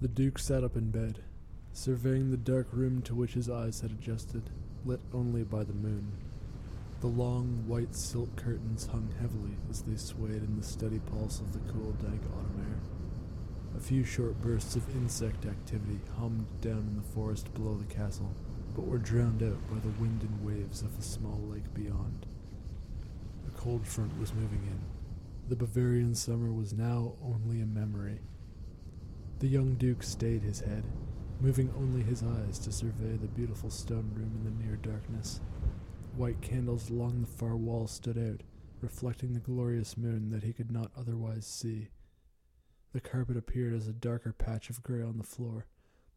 The Duke sat up in bed, surveying the dark room to which his eyes had adjusted, lit only by the moon. The long, white silk curtains hung heavily as they swayed in the steady pulse of the cool, dank autumn air. A few short bursts of insect activity hummed down in the forest below the castle, but were drowned out by the wind and waves of the small lake beyond. A cold front was moving in. The Bavarian summer was now only a memory. The young Duke stayed his head, moving only his eyes to survey the beautiful stone room in the near darkness. White candles along the far wall stood out, reflecting the glorious moon that he could not otherwise see. The carpet appeared as a darker patch of gray on the floor,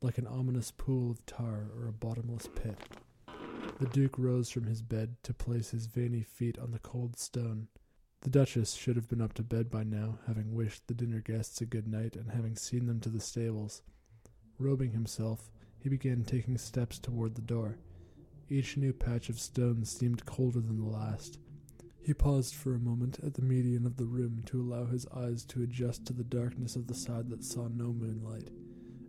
like an ominous pool of tar or a bottomless pit. The Duke rose from his bed to place his veiny feet on the cold stone. The Duchess should have been up to bed by now, having wished the dinner guests a good night and having seen them to the stables. Robing himself, he began taking steps toward the door. Each new patch of stone seemed colder than the last. He paused for a moment at the median of the room to allow his eyes to adjust to the darkness of the side that saw no moonlight,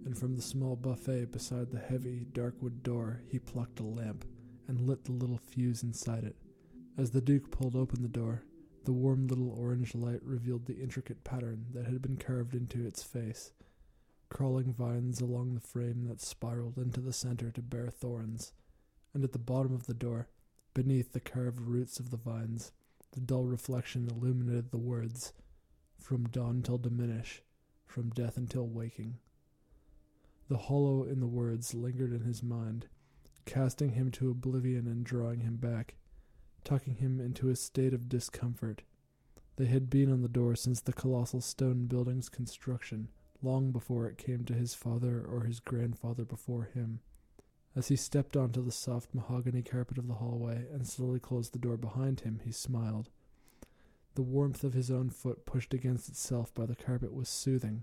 and from the small buffet beside the heavy, dark wood door he plucked a lamp and lit the little fuse inside it. As the Duke pulled open the door, the warm little orange light revealed the intricate pattern that had been carved into its face crawling vines along the frame that spiraled into the center to bear thorns, and at the bottom of the door, beneath the carved roots of the vines, the dull reflection illuminated the words, From dawn till diminish, from death until waking. The hollow in the words lingered in his mind, casting him to oblivion and drawing him back, tucking him into a state of discomfort. They had been on the door since the colossal stone building's construction long before it came to his father or his grandfather before him. As he stepped onto the soft mahogany carpet of the hallway and slowly closed the door behind him, he smiled. The warmth of his own foot pushed against itself by the carpet was soothing.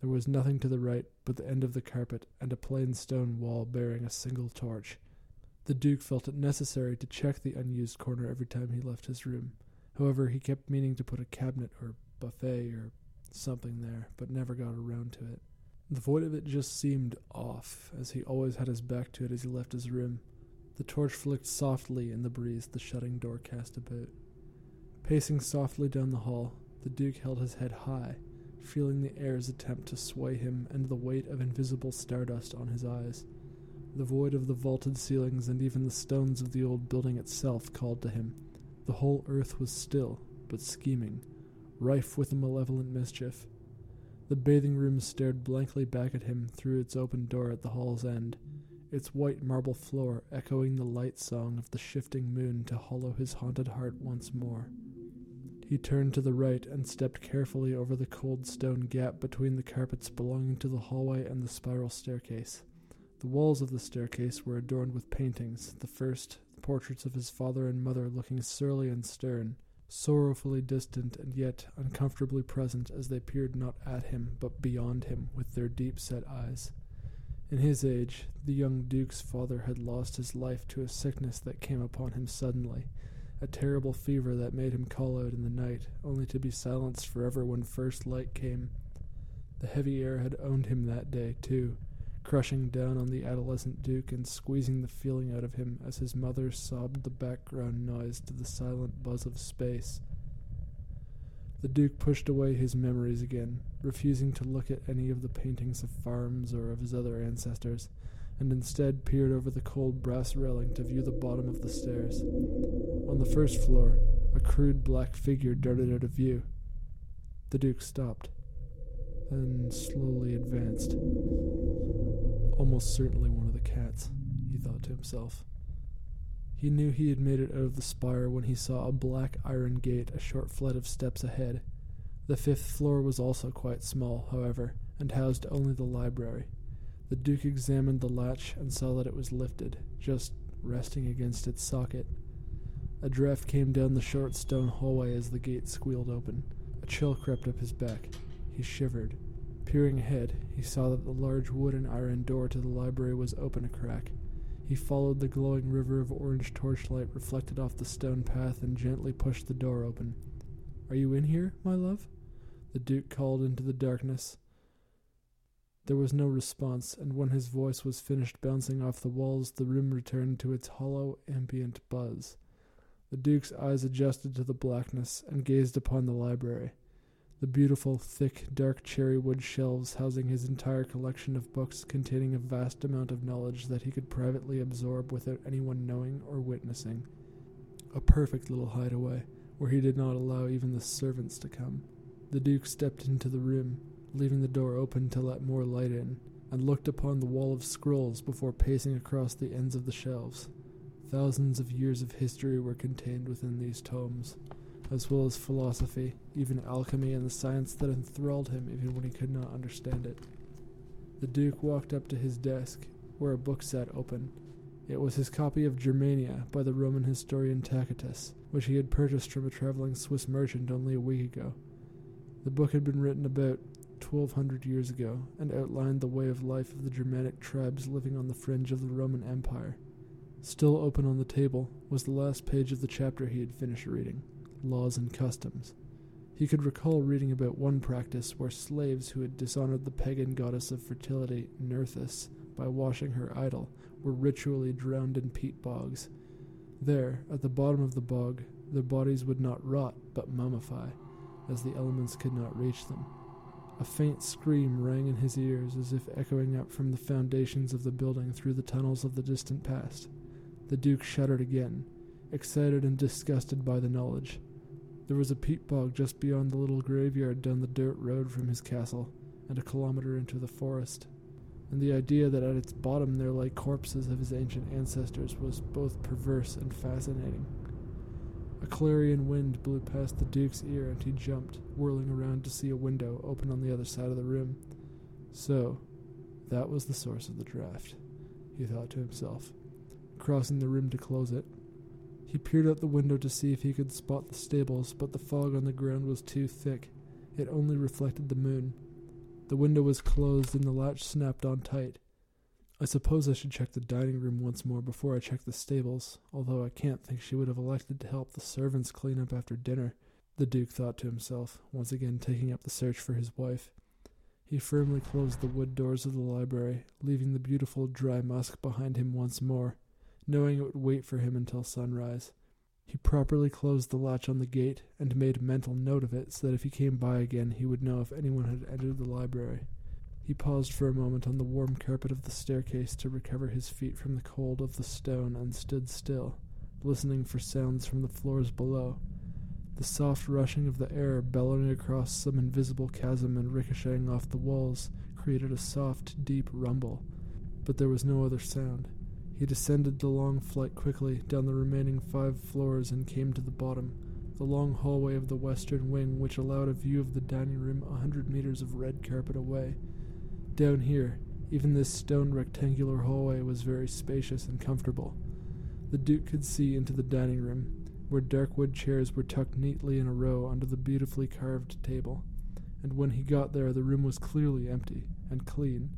There was nothing to the right but the end of the carpet and a plain stone wall bearing a single torch. The Duke felt it necessary to check the unused corner every time he left his room. However, he kept meaning to put a cabinet or buffet or something there, but never got around to it. The void of it just seemed off, as he always had his back to it as he left his room. The torch flicked softly in the breeze the shutting door cast about. Pacing softly down the hall, the Duke held his head high, feeling the air's attempt to sway him and the weight of invisible stardust on his eyes. The void of the vaulted ceilings and even the stones of the old building itself called to him. The whole earth was still, but scheming, rife with a malevolent mischief. The bathing room stared blankly back at him through its open door at the hall's end, its white marble floor echoing the light song of the shifting moon to hollow his haunted heart once more. He turned to the right and stepped carefully over the cold stone gap between the carpets belonging to the hallway and the spiral staircase. The walls of the staircase were adorned with paintings, the first, the portraits of his father and mother looking surly and stern, sorrowfully distant and yet uncomfortably present as they peered not at him but beyond him with their deep set eyes. In his age, the young Duke's father had lost his life to a sickness that came upon him suddenly, a terrible fever that made him call out in the night, only to be silenced forever when first light came. The heavy air had owned him that day, too, crushing down on the adolescent Duke and squeezing the feeling out of him as his mother sobbed the background noise to the silent buzz of space. The Duke pushed away his memories again, refusing to look at any of the paintings of farms or of his other ancestors, and instead peered over the cold brass railing to view the bottom of the stairs. On the first floor, a crude black figure darted out of view. The Duke stopped, then slowly advanced. Almost certainly one of the cats, he thought to himself. He knew he had made it out of the spire when he saw a black iron gate a short flight of steps ahead. The fifth floor was also quite small, however, and housed only the library. The Duke examined the latch and saw that it was lifted, just resting against its socket. A draft came down the short stone hallway as the gate squealed open. A chill crept up his back. He shivered. Peering ahead, he saw that the large wood and iron door to the library was open a crack. He followed the glowing river of orange torchlight reflected off the stone path and gently pushed the door open. Are you in here, my love? The Duke called into the darkness. There was no response, and when his voice was finished bouncing off the walls, the room returned to its hollow, ambient buzz. The Duke's eyes adjusted to the blackness and gazed upon the library. The beautiful, thick, dark cherry wood shelves housing his entire collection of books containing a vast amount of knowledge that he could privately absorb without anyone knowing or witnessing. A perfect little hideaway, where he did not allow even the servants to come. The Duke stepped into the room, leaving the door open to let more light in, and looked upon the wall of scrolls before pacing across the ends of the shelves. Thousands of years of history were contained within these tomes, as well as philosophy, even alchemy and the science that enthralled him even when he could not understand it. The Duke walked up to his desk, where a book sat open. It was his copy of Germania by the Roman historian Tacitus, which he had purchased from a traveling Swiss merchant only a week ago. The book had been written about 1200 years ago and outlined the way of life of the Germanic tribes living on the fringe of the Roman Empire. Still open on the table was the last page of the chapter he had finished reading Laws and Customs. He could recall reading about one practice where slaves who had dishonored the pagan goddess of fertility, Nerthus, by washing her idol, were ritually drowned in peat bogs. There, at the bottom of the bog, their bodies would not rot but mummify, as the elements could not reach them. A faint scream rang in his ears as if echoing up from the foundations of the building through the tunnels of the distant past. The Duke shuddered again, excited and disgusted by the knowledge. There was a peat bog just beyond the little graveyard down the dirt road from his castle, and a kilometer into the forest. And the idea that at its bottom there lay corpses of his ancient ancestors was both perverse and fascinating. A clarion wind blew past the Duke's ear, and he jumped, whirling around to see a window open on the other side of the room. So, that was the source of the draft, he thought to himself, crossing the room to close it. He peered out the window to see if he could spot the stables, but the fog on the ground was too thick. It only reflected the moon. The window was closed and the latch snapped on tight. I suppose I should check the dining room once more before I check the stables, although I can't think she would have elected to help the servants clean up after dinner, the Duke thought to himself, once again taking up the search for his wife. He firmly closed the wood doors of the library, leaving the beautiful dry musk behind him once more, knowing it would wait for him until sunrise. He properly closed the latch on the gate and made mental note of it so that if he came by again he would know if anyone had entered the library. He paused for a moment on the warm carpet of the staircase to recover his feet from the cold of the stone and stood still, listening for sounds from the floors below. The soft rushing of the air bellowing across some invisible chasm and ricocheting off the walls created a soft, deep rumble, but there was no other sound. He descended the long flight quickly down the remaining five floors and came to the bottom, the long hallway of the western wing which allowed a view of the dining room a hundred meters of red carpet away. Down here, even this stone rectangular hallway was very spacious and comfortable. The Duke could see into the dining room, where dark wood chairs were tucked neatly in a row under the beautifully carved table, and when he got there the room was clearly empty and clean.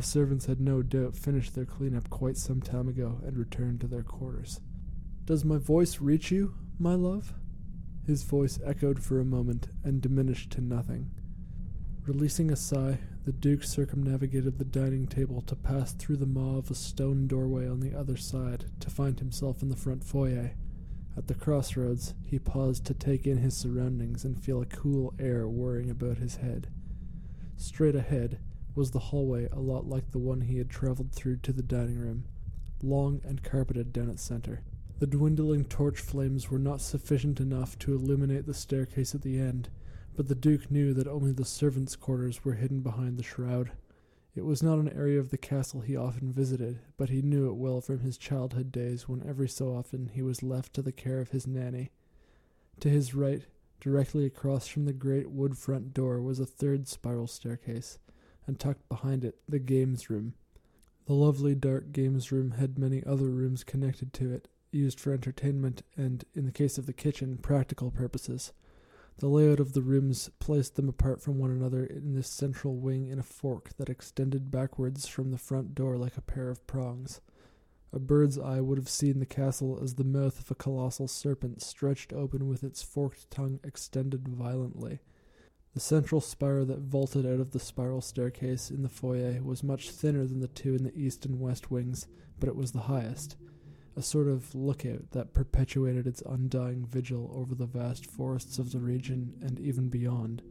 The servants had no doubt finished their clean-up quite some time ago and returned to their quarters. Does my voice reach you, my love? His voice echoed for a moment and diminished to nothing. Releasing a sigh, the Duke circumnavigated the dining table to pass through the maw of a stone doorway on the other side to find himself in the front foyer. At the crossroads, he paused to take in his surroundings and feel a cool air whirring about his head. Straight ahead was the hallway a lot like the one he had traveled through to the dining room, long and carpeted down its center. The dwindling torch flames were not sufficient enough to illuminate the staircase at the end, but the Duke knew that only the servants' quarters were hidden behind the shroud. It was not an area of the castle he often visited, but he knew it well from his childhood days when every so often he was left to the care of his nanny. To his right, directly across from the great wood front door, was a third spiral staircase, and tucked behind it, the games room. The lovely dark games room had many other rooms connected to it, used for entertainment and, in the case of the kitchen, practical purposes. The layout of the rooms placed them apart from one another in this central wing in a fork that extended backwards from the front door like a pair of prongs. A bird's eye would have seen the castle as the mouth of a colossal serpent stretched open with its forked tongue extended violently. The central spire that vaulted out of the spiral staircase in the foyer was much thinner than the two in the east and west wings, but it was the highest, a sort of lookout that perpetuated its undying vigil over the vast forests of the region and even beyond,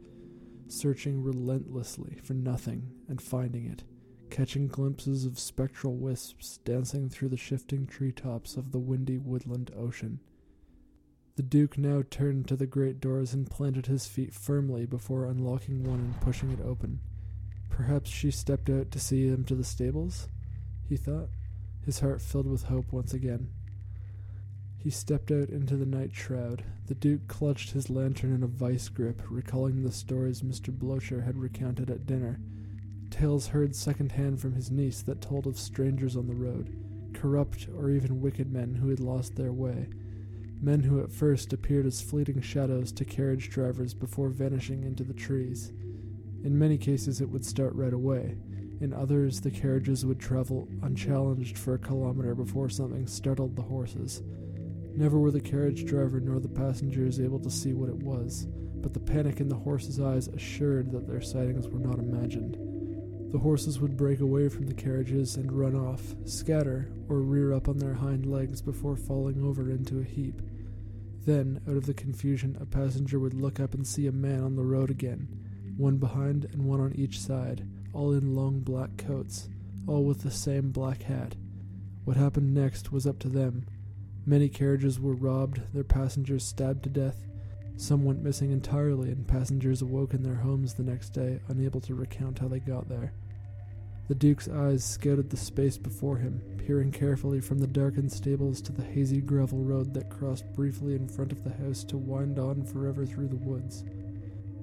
searching relentlessly for nothing and finding it, catching glimpses of spectral wisps dancing through the shifting tree tops of the windy woodland ocean. The Duke now turned to the great doors and planted his feet firmly before unlocking one and pushing it open. Perhaps she stepped out to see him to the stables? He thought, his heart filled with hope once again. He stepped out into the night shroud. The Duke clutched his lantern in a vice grip, recalling the stories Mr. Blocher had recounted at dinner. Tales heard second hand from his niece that told of strangers on the road, corrupt or even wicked men who had lost their way men who at first appeared as fleeting shadows to carriage drivers before vanishing into the trees. In many cases, it would start right away. In others, the carriages would travel unchallenged for a kilometer before something startled the horses. Never were the carriage driver nor the passengers able to see what it was, but the panic in the horses' eyes assured that their sightings were not imagined. The horses would break away from the carriages and run off, scatter, or rear up on their hind legs before falling over into a heap. Then, out of the confusion, a passenger would look up and see a man on the road again, one behind and one on each side, all in long black coats, all with the same black hat. What happened next was up to them. Many carriages were robbed, their passengers stabbed to death. Some went missing entirely, and passengers awoke in their homes the next day, unable to recount how they got there. The Duke's eyes scouted the space before him, peering carefully from the darkened stables to the hazy gravel road that crossed briefly in front of the house to wind on forever through the woods.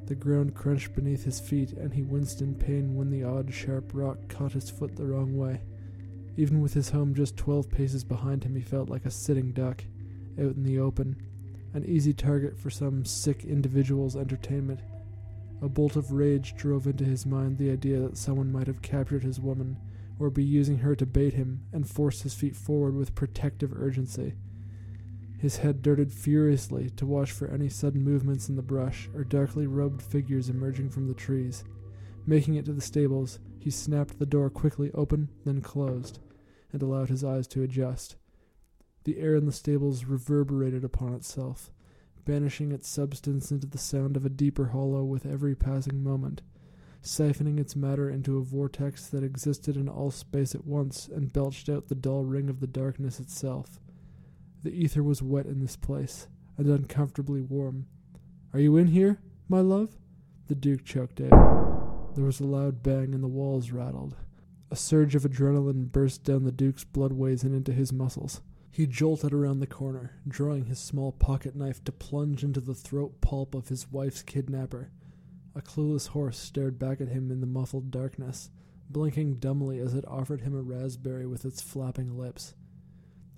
The ground crunched beneath his feet, and he winced in pain when the odd, sharp rock caught his foot the wrong way. Even with his home just twelve paces behind him, he felt like a sitting duck, out in the open, an easy target for some sick individual's entertainment. A bolt of rage drove into his mind the idea that someone might have captured his woman, or be using her to bait him, and forced his feet forward with protective urgency. His head darted furiously to watch for any sudden movements in the brush or darkly robed figures emerging from the trees. Making it to the stables, he snapped the door quickly open, then closed, and allowed his eyes to adjust. The air in the stables reverberated upon itself banishing its substance into the sound of a deeper hollow with every passing moment, siphoning its matter into a vortex that existed in all space at once and belched out the dull ring of the darkness itself. The ether was wet in this place, and uncomfortably warm. Are you in here, my love? The Duke choked out. There was a loud bang, and the walls rattled. A surge of adrenaline burst down the Duke's bloodways and into his muscles. He jolted around the corner, drawing his small pocket knife to plunge into the throat pulp of his wife's kidnapper. A clueless horse stared back at him in the muffled darkness, blinking dumbly as it offered him a raspberry with its flapping lips.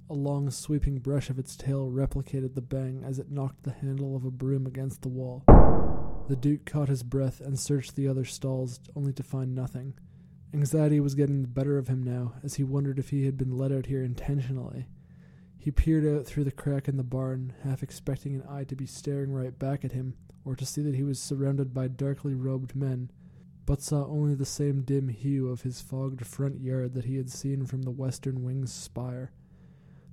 A long sweeping brush of its tail replicated the bang as it knocked the handle of a broom against the wall. The Duke caught his breath and searched the other stalls, only to find nothing. Anxiety was getting the better of him now, as he wondered if he had been let out here intentionally. He peered out through the crack in the barn, half expecting an eye to be staring right back at him, or to see that he was surrounded by darkly robed men, but saw only the same dim hue of his fogged front yard that he had seen from the western wing's spire.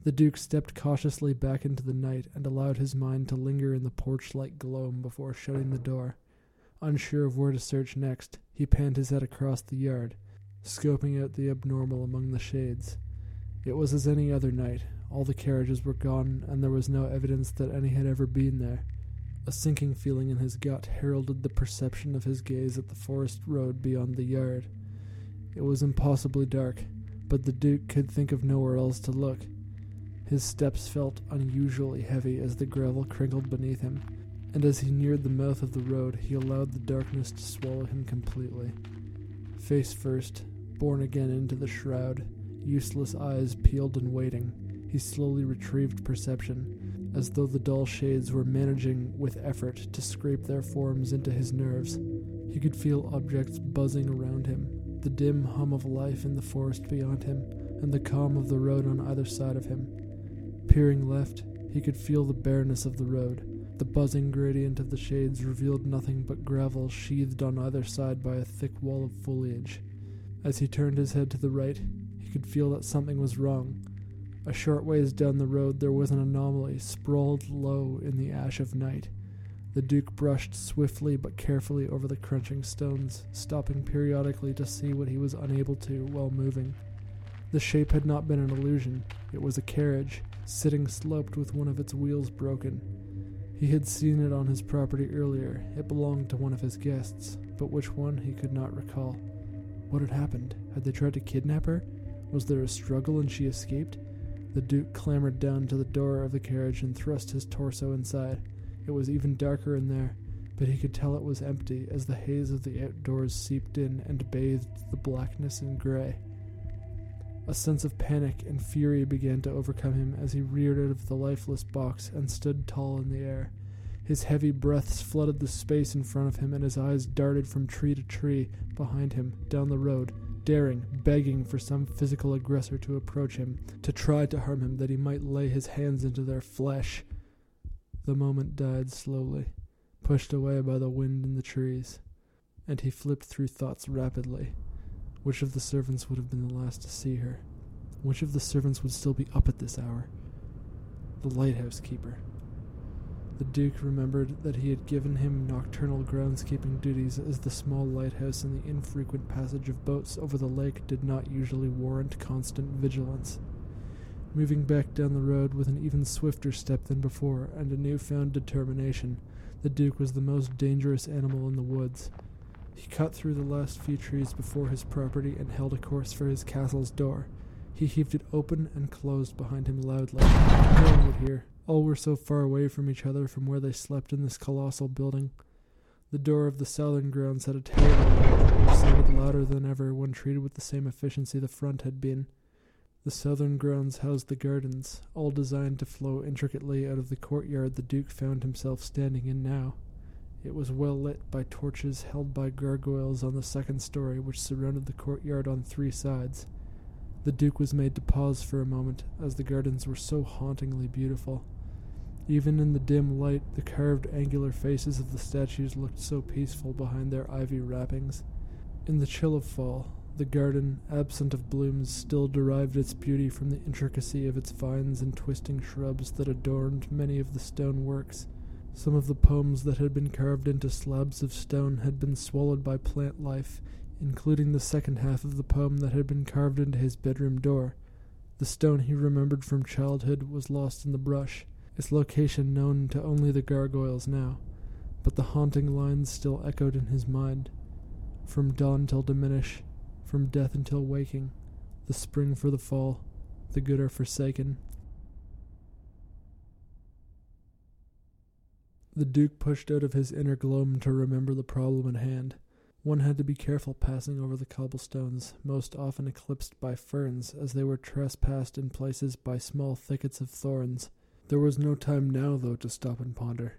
The Duke stepped cautiously back into the night and allowed his mind to linger in the porch like gloam before shutting the door. Unsure of where to search next, he panned his head across the yard, scoping out the abnormal among the shades. It was as any other night, all the carriages were gone, and there was no evidence that any had ever been there. A sinking feeling in his gut heralded the perception of his gaze at the forest road beyond the yard. It was impossibly dark, but the Duke could think of nowhere else to look. His steps felt unusually heavy as the gravel crinkled beneath him, and as he neared the mouth of the road, he allowed the darkness to swallow him completely. Face first, borne again into the shroud, useless eyes peeled and waiting, he slowly retrieved perception, as though the dull shades were managing with effort to scrape their forms into his nerves. He could feel objects buzzing around him, the dim hum of life in the forest beyond him, and the calm of the road on either side of him. Peering left, he could feel the bareness of the road, The buzzing gradient of the shades revealed nothing but gravel sheathed on either side by a thick wall of foliage. As he turned his head to the right, he could feel that something was wrong. A short ways down the road, there was an anomaly sprawled low in the ash of night. The Duke brushed swiftly but carefully over the crunching stones, stopping periodically to see what he was unable to while moving. The shape had not been an illusion, it was a carriage, sitting sloped with one of its wheels broken. He had seen it on his property earlier. It belonged to one of his guests, but which one he could not recall. What had happened? Had they tried to kidnap her? Was there a struggle and she escaped? The Duke clambered down to the door of the carriage and thrust his torso inside. It was even darker in there, but he could tell it was empty as the haze of the outdoors seeped in and bathed the blackness in gray. A sense of panic and fury began to overcome him as he reared out of the lifeless box and stood tall in the air. His heavy breaths flooded the space in front of him, and his eyes darted from tree to tree behind him, down the road, daring, begging for some physical aggressor to approach him, to try to harm him, that he might lay his hands into their flesh. The moment died slowly, pushed away by the wind and the trees, and he flipped through thoughts rapidly. Which of the servants would have been the last to see her? Which of the servants would still be up at this hour? The lighthouse keeper. The Duke remembered that he had given him nocturnal groundskeeping duties, as the small lighthouse and the infrequent passage of boats over the lake did not usually warrant constant vigilance. Moving back down the road with an even swifter step than before, and a new-found determination, the Duke was the most dangerous animal in the woods. He cut through the last few trees before his property and held a course for his castle's door. He heaved it open and closed behind him loudly. No one would hear. All were so far away from each other from where they slept in this colossal building. The door of the southern grounds had a terrible which sounded louder than ever when treated with the same efficiency the front had been. The southern grounds housed the gardens, all designed to flow intricately out of the courtyard the Duke found himself standing in now. It was well lit by torches held by gargoyles on the second story, which surrounded the courtyard on three sides. The Duke was made to pause for a moment, as the gardens were so hauntingly beautiful. Even in the dim light, the carved angular faces of the statues looked so peaceful behind their ivy wrappings. In the chill of fall, the garden, absent of blooms, still derived its beauty from the intricacy of its vines and twisting shrubs that adorned many of the stone works. Some of the poems that had been carved into slabs of stone had been swallowed by plant life, including the second half of the poem that had been carved into his bedroom door. The stone he remembered from childhood was lost in the brush, its location known to only the gargoyles now, but the haunting lines still echoed in his mind. From dawn till diminish, from death until waking, the spring for the fall, the good are forsaken. The Duke pushed out of his inner gloom to remember the problem at hand. One had to be careful passing over the cobblestones, most often eclipsed by ferns, as they were trespassed in places by small thickets of thorns. There was no time now, though, to stop and ponder.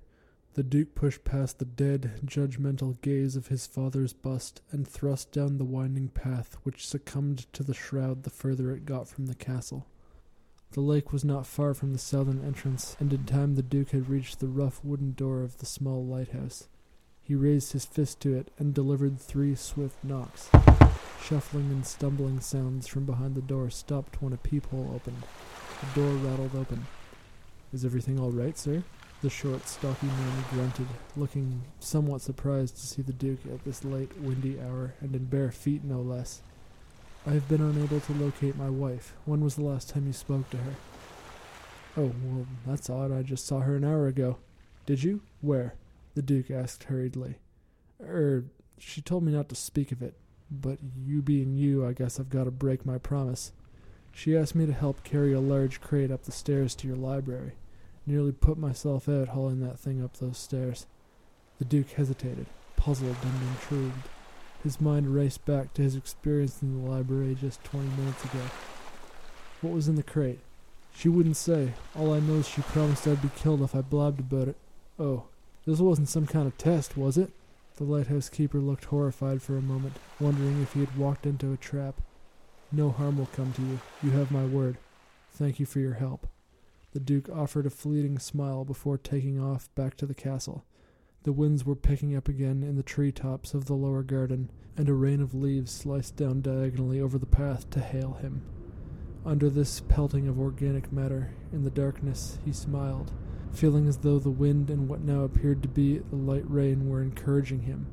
The Duke pushed past the dead, judgmental gaze of his father's bust and thrust down the winding path which succumbed to the shroud the further it got from the castle. The lake was not far from the southern entrance, and in time the Duke had reached the rough wooden door of the small lighthouse. He raised his fist to it and delivered three swift knocks. Shuffling and stumbling sounds from behind the door stopped when a peephole opened. The door rattled open. Is everything all right, sir? The short, stocky man grunted, looking somewhat surprised to see the Duke at this late, windy hour, and in bare feet no less. I have been unable to locate my wife. When was the last time you spoke to her? Oh, well, that's odd. I just saw her an hour ago. Did you? Where? The Duke asked hurriedly. Er, she told me not to speak of it, but you being you, I guess I've got to break my promise. She asked me to help carry a large crate up the stairs to your library. Nearly put myself out hauling that thing up those stairs. The Duke hesitated, puzzled and intrigued. His mind raced back to his experience in the library just twenty minutes ago. What was in the crate? She wouldn't say. All I know is she promised I'd be killed if I blabbed about it. Oh, this wasn't some kind of test, was it? The lighthouse keeper looked horrified for a moment, wondering if he had walked into a trap. No harm will come to you. You have my word. Thank you for your help. The Duke offered a fleeting smile before taking off back to the castle. The winds were picking up again in the tree tops of the lower garden, and a rain of leaves sliced down diagonally over the path to hail him. Under this pelting of organic matter, in the darkness, he smiled, feeling as though the wind and what now appeared to be the light rain were encouraging him,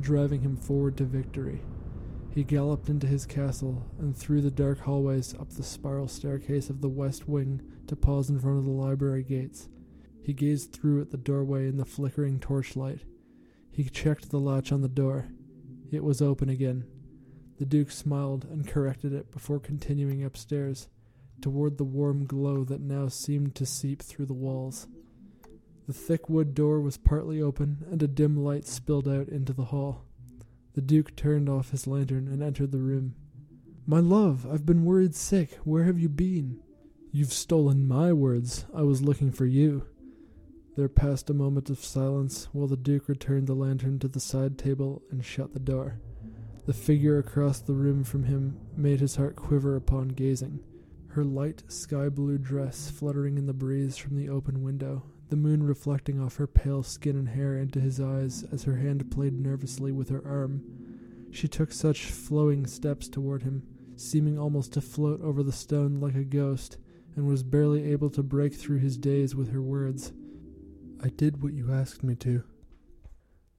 driving him forward to victory. He galloped into his castle and through the dark hallways up the spiral staircase of the west wing to pause in front of the library gates. He gazed through at the doorway in the flickering torchlight. He checked the latch on the door. It was open again. The Duke smiled and corrected it before continuing upstairs, toward the warm glow that now seemed to seep through the walls. The thick wood door was partly open, and a dim light spilled out into the hall. The Duke turned off his lantern and entered the room. My love, I've been worried sick. Where have you been? You've stolen my words. I was looking for you. There passed a moment of silence while the Duke returned the lantern to the side table and shut the door. The figure across the room from him made his heart quiver upon gazing. Her light sky blue dress fluttering in the breeze from the open window, the moon reflecting off her pale skin and hair into his eyes as her hand played nervously with her arm. She took such flowing steps toward him, seeming almost to float over the stone like a ghost, and was barely able to break through his daze with her words. I did what you asked me to.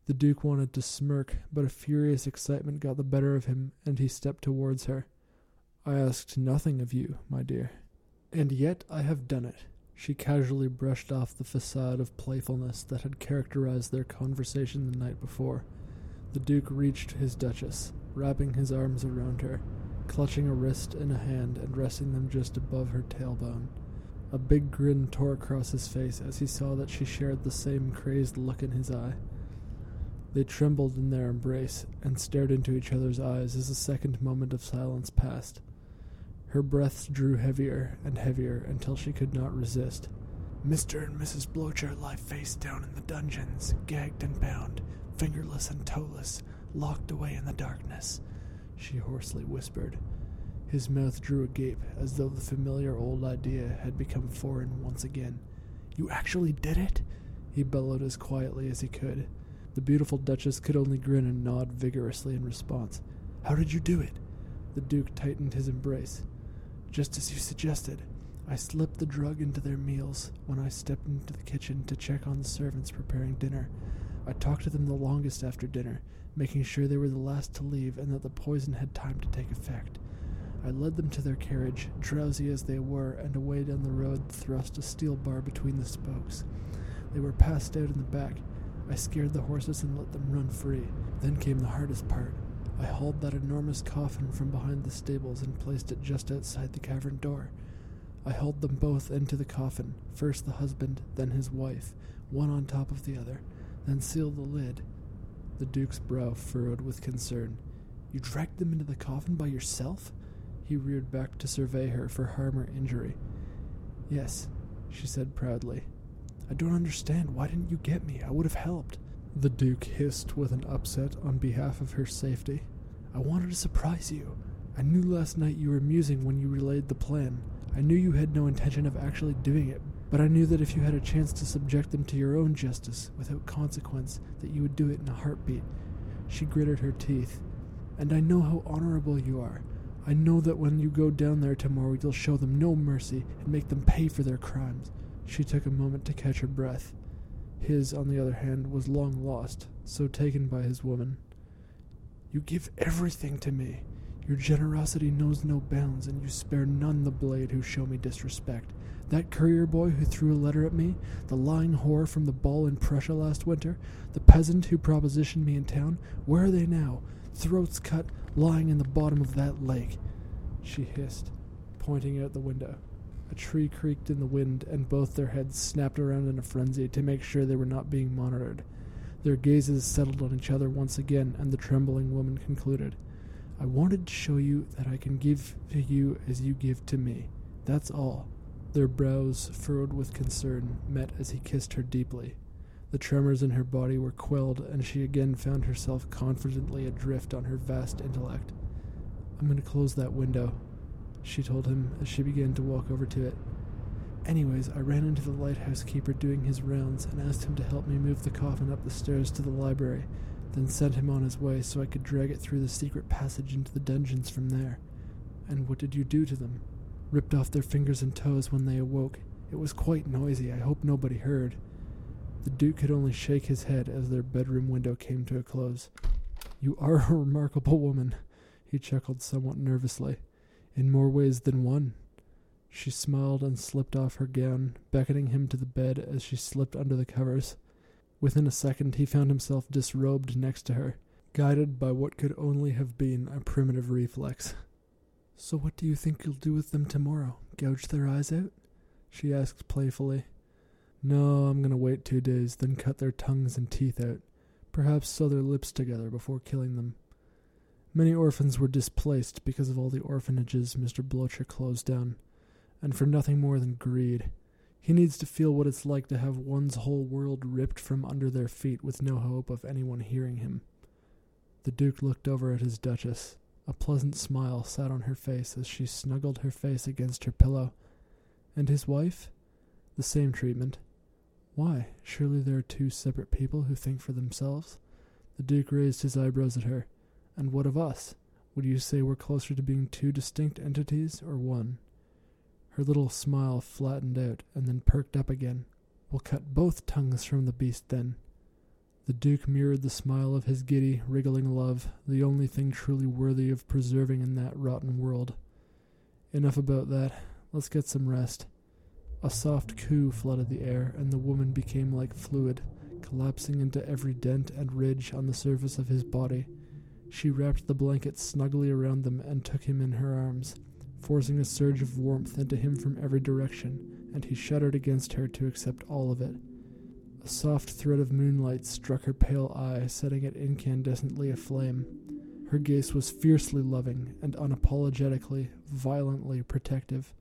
The Duke wanted to smirk, but a furious excitement got the better of him, and he stepped towards her. I asked nothing of you, my dear. And yet I have done it. She casually brushed off the facade of playfulness that had characterized their conversation the night before. The Duke reached his Duchess, wrapping his arms around her, clutching a wrist and a hand and resting them just above her tailbone. A big grin tore across his face as he saw that she shared the same crazed look in his eye. They trembled in their embrace and stared into each other's eyes as a second moment of silence passed. Her breaths drew heavier and heavier until she could not resist. Mr. and Mrs. Blocher lie face down in the dungeons, gagged and bound, fingerless and toeless, locked away in the darkness, she hoarsely whispered. His mouth drew agape, as though the familiar old idea had become foreign once again. You actually did it? He bellowed as quietly as he could. The beautiful Duchess could only grin and nod vigorously in response. How did you do it? The Duke tightened his embrace. Just as you suggested. I slipped the drug into their meals when I stepped into the kitchen to check on the servants preparing dinner. I talked to them the longest after dinner, making sure they were the last to leave and that the poison had time to take effect. I led them to their carriage, drowsy as they were, and away down the road thrust a steel bar between the spokes. They were passed out in the back. I scared the horses and let them run free. Then came the hardest part. I hauled that enormous coffin from behind the stables and placed it just outside the cavern door. I hauled them both into the coffin, first the husband, then his wife, one on top of the other, then sealed the lid. The Duke's brow furrowed with concern. You dragged them into the coffin by yourself? He reared back to survey her for harm or injury. Yes, she said proudly. I don't understand. Why didn't you get me? I would have helped. The Duke hissed with an upset on behalf of her safety. I wanted to surprise you. I knew last night you were musing when you relayed the plan. I knew you had no intention of actually doing it, but I knew that if you had a chance to subject them to your own justice without consequence, that you would do it in a heartbeat. She gritted her teeth. And I know how honorable you are. I know that when you go down there tomorrow, you'll show them no mercy and make them pay for their crimes. She took a moment to catch her breath. His, on the other hand, was long lost, so taken by his woman. You give everything to me. Your generosity knows no bounds, and you spare none the blade who show me disrespect. That courier boy who threw a letter at me, the lying whore from the ball in Prussia last winter, the peasant who propositioned me in town, where are they now? Throats cut, lying in the bottom of that lake, she hissed, pointing out the window. A tree creaked in the wind, and both their heads snapped around in a frenzy to make sure they were not being monitored. Their gazes settled on each other once again, and the trembling woman concluded, I wanted to show you that I can give to you as you give to me. That's all. Their brows, furrowed with concern, met as he kissed her deeply. The tremors in her body were quelled, and she again found herself confidently adrift on her vast intellect. I'm going to close that window, she told him as she began to walk over to it. Anyways, I ran into the lighthouse keeper doing his rounds and asked him to help me move the coffin up the stairs to the library, then sent him on his way so I could drag it through the secret passage into the dungeons from there. And what did you do to them? Ripped off their fingers and toes when they awoke. It was quite noisy. I hope nobody heard. The Duke could only shake his head as their bedroom window came to a close. You are a remarkable woman, he chuckled somewhat nervously. In more ways than one. She smiled and slipped off her gown, beckoning him to the bed as she slipped under the covers. Within a second, he found himself disrobed next to her, guided by what could only have been a primitive reflex. So, what do you think you'll do with them tomorrow? Gouge their eyes out? She asked playfully. No, I'm going to wait two days, then cut their tongues and teeth out. Perhaps sew their lips together before killing them. Many orphans were displaced because of all the orphanages Mr. Blocher closed down, and for nothing more than greed. He needs to feel what it's like to have one's whole world ripped from under their feet with no hope of anyone hearing him. The Duke looked over at his Duchess. A pleasant smile sat on her face as she snuggled her face against her pillow. And his wife? The same treatment. Why? Surely there are two separate people who think for themselves? The Duke raised his eyebrows at her. And what of us? Would you say we're closer to being two distinct entities or one? Her little smile flattened out and then perked up again. We'll cut both tongues from the beast then. The Duke mirrored the smile of his giddy, wriggling love, the only thing truly worthy of preserving in that rotten world. Enough about that. Let's get some rest. A soft coo flooded the air, and the woman became like fluid, collapsing into every dent and ridge on the surface of his body. She wrapped the blanket snugly around them and took him in her arms, forcing a surge of warmth into him from every direction, and he shuddered against her to accept all of it. A soft thread of moonlight struck her pale eye, setting it incandescently aflame. Her gaze was fiercely loving and unapologetically, violently protective.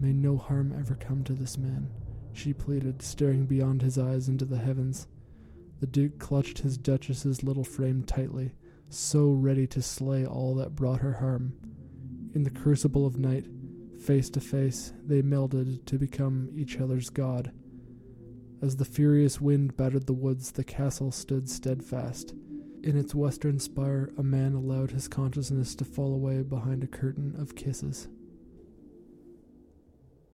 May no harm ever come to this man, she pleaded, staring beyond his eyes into the heavens. The Duke clutched his Duchess's little frame tightly, so ready to slay all that brought her harm. In the crucible of night, face to face, they melded to become each other's god. As the furious wind battered the woods, the castle stood steadfast. In its western spire, a man allowed his consciousness to fall away behind a curtain of kisses.